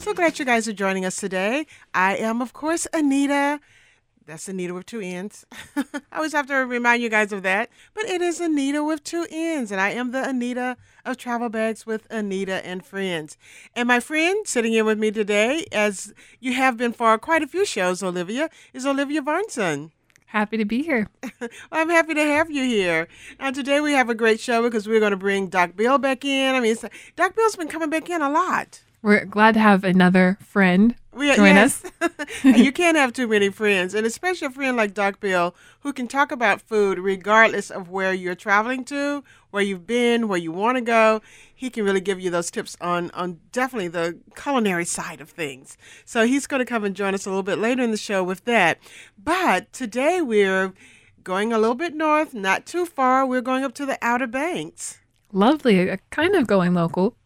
So glad you guys are joining us today. I am, of course, Annita. That's Annita with two N's. I always have to remind you guys of that. But it is Annita with two N's, and I am the Annita of Travel Bags with Annita and Friends. And my friend sitting in with me today, as you have been for quite a few shows, Olivia, is Olivia Varnson. Happy to be here. well, I'm happy to have you here. Now, today we have a great show because we're going to bring Doc Bill back in. I mean, Doc Bill's been coming back in a lot. We're glad to have another friend we, join yes. us. you can't have too many friends, and especially a friend like Doc Bill who can talk about food regardless of where you're traveling to, where you've been, where you want to go. He can really give you those tips on on definitely the culinary side of things. So he's going to come and join us a little bit later in the show with that. But today we're going a little bit north, not too far. We're going up to the Outer Banks. Lovely, uh, kind of going local.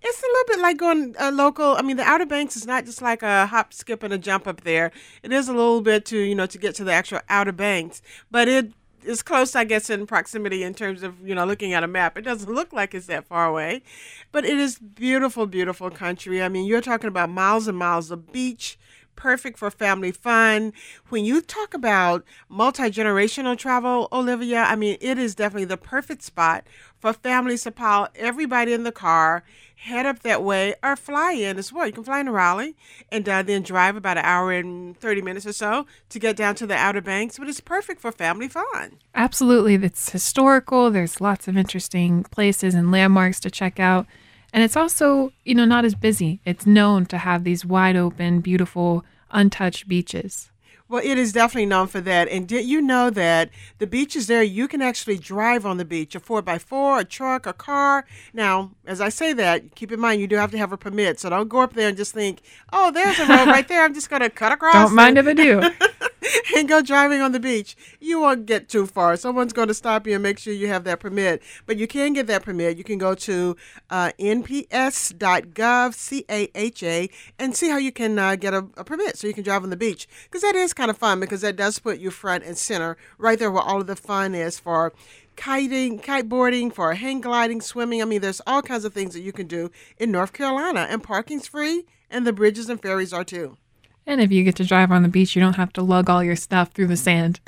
It's a little bit like going uh, local. I mean, the Outer Banks is not just like a hop, skip, and a jump up there. It is a little bit to you know to get to the actual Outer Banks, but it is close, I guess, in proximity in terms of you know looking at a map. It doesn't look like it's that far away, but it is beautiful, beautiful country. I mean, you're talking about miles and miles of beach perfect for family fun. When you talk about multi generational travel, Olivia, I mean, it is definitely the perfect spot for families to pile everybody in the car, head up that way, or fly in as well. You can fly into Raleigh and uh, then drive about an hour and 30 minutes or so to get down to the Outer Banks, but it's perfect for family fun. Absolutely. It's historical, there's lots of interesting places and landmarks to check out. And it's also, you know, not as busy. It's known to have these wide open, beautiful, untouched beaches. Well, it is definitely known for that. And did you know that the beaches there, you can actually drive on the beach, a 4x4, a truck, a car. Now, as I say that, keep in mind you do have to have a permit. So don't go up there and just think, oh, there's a road right there. I'm just going to cut across. Don't mind if I do. and go driving on the beach. You won't get too far. Someone's going to stop you and make sure you have that permit. But you can get that permit. You can go to uh, nps.gov, C A H A, and see how you can uh, get a, a permit so you can drive on the beach. Because that is kind of fun because that does put you front and center right there where all of the fun is for kiting, kiteboarding, for hang gliding, swimming. I mean, there's all kinds of things that you can do in North Carolina, and parking's free, and the bridges and ferries are too. And if you get to drive on the beach, you don't have to lug all your stuff through the sand.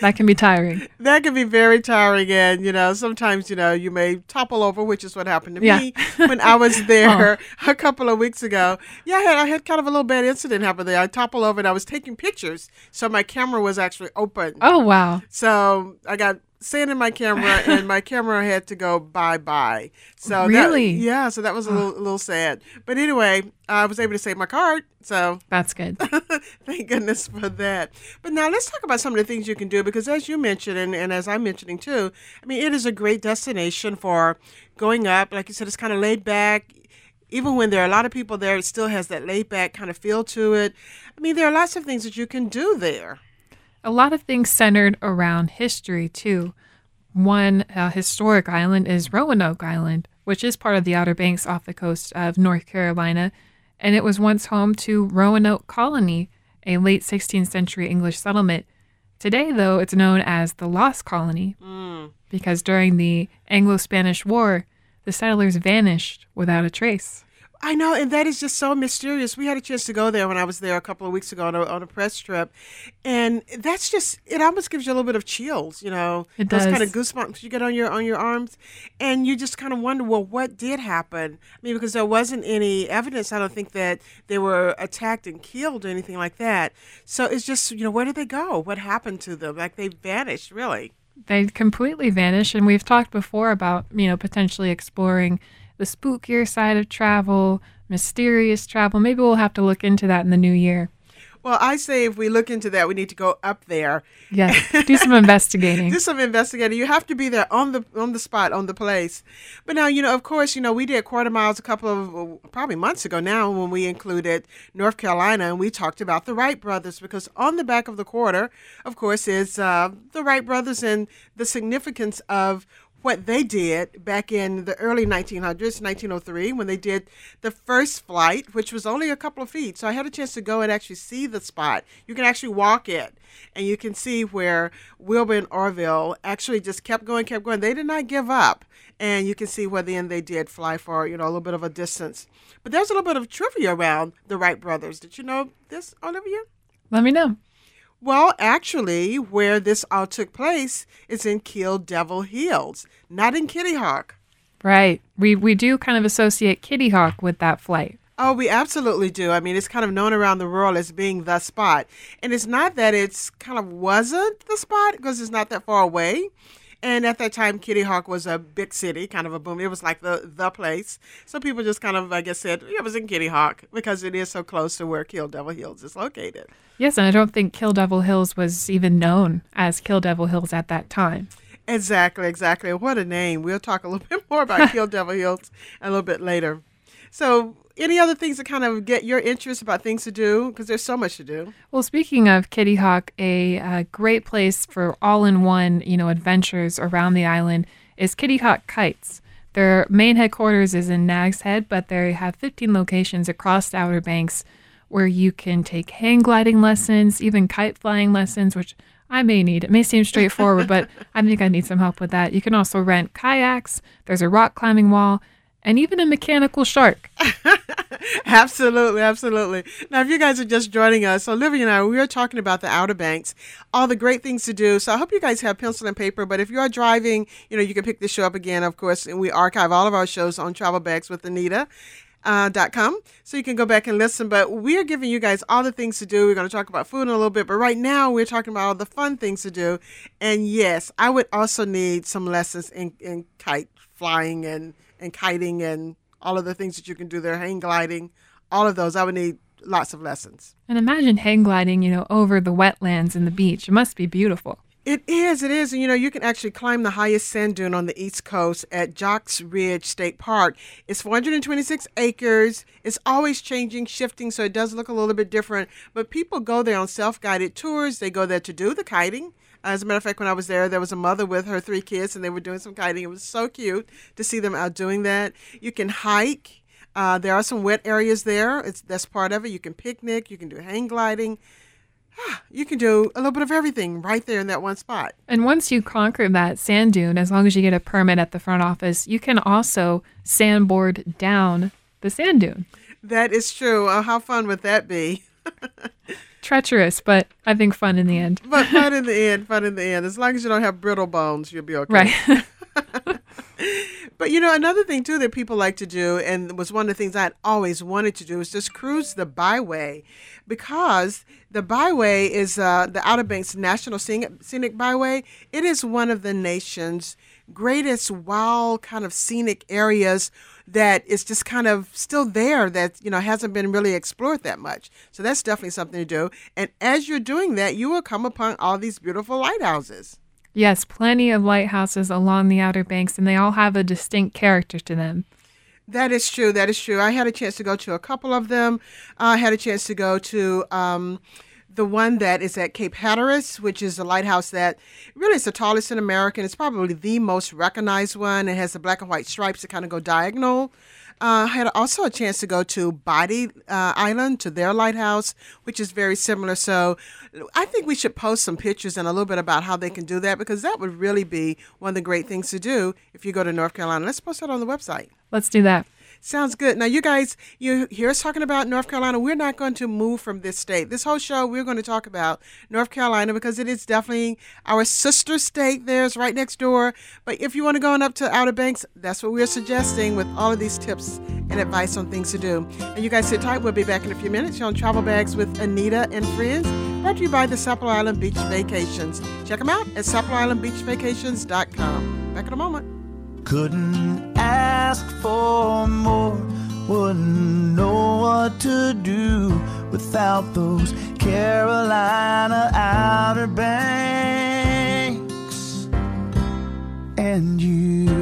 that can be tiring. That can be very tiring, and you know sometimes you know you may topple over, which is what happened to Yeah. me when I was oh. there a couple of weeks ago. Yeah, I had I had kind of a little bad incident happen there. I toppled over and I was taking pictures, so my camera was actually open. Oh, wow. So I got sand in my camera, and my camera had to go bye bye. So that- Really? yeah. So that was a little, a little sad. But anyway, I was able to save my card. So That's good. Thank goodness for that. But now let's talk about some of the things you can do because, as you mentioned, and, and as I'm mentioning too, I mean, it is a great destination for going up. Like you said, it's kind of laid back. Even when there are a lot of people there, it still has that laid back kind of feel to it. I mean, there are lots of things that you can do there. A lot of things centered around history too. One uh, historic island is Roanoke Island, which is part of the Outer Banks off the coast of North Carolina, and it was once home to Roanoke Colony, a late 16th century English settlement. Today, though, it's known as the Lost Colony because during the Anglo Spanish War, the settlers vanished without a trace. I know, and that is just so mysterious. We had a chance to go there when I was there a couple of weeks ago on a, on a press trip, and that's just it. Almost gives you a little bit of chills, you know, It those does. kind of goosebumps you get on your on your arms, and you just kind of wonder, well, what did happen? I mean, because there wasn't any evidence. I don't think that they were attacked and killed or anything like that. So it's just you know, where did they go? What happened to them? Like they vanished, really. they completely vanished, and we've talked before about you know potentially exploring the spookier side of travel mysterious travel maybe we'll have to look into that in the new year Well, I say if we look into that, we need to go up there. Yes, do some investigating. do some investigating. You have to be there on the on the spot on the place. But now, you know, of course, you know, we did quarter miles a couple of probably months ago now when we included North Carolina and we talked about the Wright brothers because on the back of the quarter, of course, is uh, the Wright brothers and the significance of what they did back in the early 1900s, 1903, when they did the first flight, which was only a couple of feet. So I had a chance to go and actually see the spot. You can actually walk it, and you can see where Wilbur and Orville actually just kept going, kept going. They did not give up, and you can see where the end they did fly for you know a little bit of a distance. But there's a little bit of trivia around the Wright brothers. Did you know this, Olivia? Let me know. Well, actually, where this all took place is in Kill Devil Hills, not in Kitty Hawk. Right. We we do kind of associate Kitty Hawk with that flight. Oh, we absolutely do. I mean, it's kind of known around the world as being the spot. And it's not that it's kind of wasn't the spot because it's not that far away. And at that time, Kitty Hawk was a big city, kind of a boom. It was like the the place. So people just kind of, I guess, said it was in Kitty Hawk because it is so close to where Kill Devil Hills is located. Yes, and I don't think Kill Devil Hills was even known as Kill Devil Hills at that time. Exactly, exactly. What a name. We'll talk a little bit more about Kill Devil Hills a little bit later. So, any other things that kind of get your interest about things to do? Because there's so much to do. Well, speaking of Kitty Hawk, a, a great place for all-in-one, you know, adventures around the island is Kitty Hawk Kites. Their main headquarters is in Nag's Head, but they have 15 locations across the Outer Banks where you can take hang gliding lessons, even kite flying lessons, which I may need. It may seem straightforward, but I think I need some help with that. You can also rent kayaks. There's a rock climbing wall and even a mechanical shark. absolutely, absolutely. Now, if you guys are just joining us, Olivia and I, we are talking about the Outer Banks, all the great things to do. So I hope you guys have pencil and paper. But if you are driving, you know, you can pick this show up again, of course, and we archive all of our shows on Travel Bags with Annita. Uh, dot com so you can go back and listen but we're giving you guys all the things to do we're going to talk about food in a little bit but right now we're talking about all the fun things to do and yes i would also need some lessons in, in kite flying and and kiting and all of the things that you can do there, hang gliding, all of those. I would need lots of lessons. And imagine hang gliding, you know, over the wetlands and the beach. It must be beautiful. It is, it is. And you know, you can actually climb the highest sand dune on the East Coast at Jockey's Ridge State Park. It's 426 acres. It's always changing, shifting, so it does look a little bit different. But people go there on self guided tours. They go there to do the kiting. As a matter of fact, when I was there, there was a mother with her three kids, and they were doing some kiting. It was so cute to see them out doing that. You can hike. Uh, there are some wet areas there. It's that's part of it. You can picnic. You can do hang gliding. You can do a little bit of everything right there in that one spot. And once you conquer that sand dune, as long as you get a permit at the front office, you can also sandboard down the sand dune. That is true. Uh, how fun would that be? treacherous, but I think fun in the end. But fun in the end, fun in the end. As long as you don't have brittle bones, you'll be okay. Right. but you know, another thing too that people like to do, and was one of the things I'd always wanted to do, is just cruise the byway, because the byway is uh, the Outer Banks National Scenic, Scenic Byway. It is one of the nation's greatest wild kind of scenic areas that is just kind of still there that you know hasn't been really explored that much. So that's definitely something to do. And as you're doing that, you will come upon all these beautiful lighthouses. Yes, plenty of lighthouses along the Outer Banks, and they all have a distinct character to them. That is true. That is true. I had a chance to go to a couple of them. I had a chance to go to. Um, the one that is at Cape Hatteras, which is a lighthouse that really is the tallest in America. And it's probably the most recognized one. It has the black and white stripes that kind of go diagonal. Uh, I had also a chance to go to Bodie uh, Island, to their lighthouse, which is very similar. So I think we should post some pictures and a little bit about how they can do that because that would really be one of the great things to do if you go to North Carolina. Let's post that on the website. Let's do that. Sounds good. Now, you guys, you hear us talking about North Carolina. We're not going to move from this state. This whole show, we're going to talk about North Carolina because it is definitely our sister state. There's right next door. But if you want to go on up to Outer Banks, that's what we're suggesting with all of these tips and advice on things to do. And you guys sit tight. We'll be back in a few minutes You're on Travel Bags with Annita and friends. Brought to you by the Sapelo Island Beach Vacations. Check them out at SapeloIslandBeachVacations.com. Back in a moment. Couldn't Ask for more. Wouldn't know what to do without those Carolina Outer Banks and you.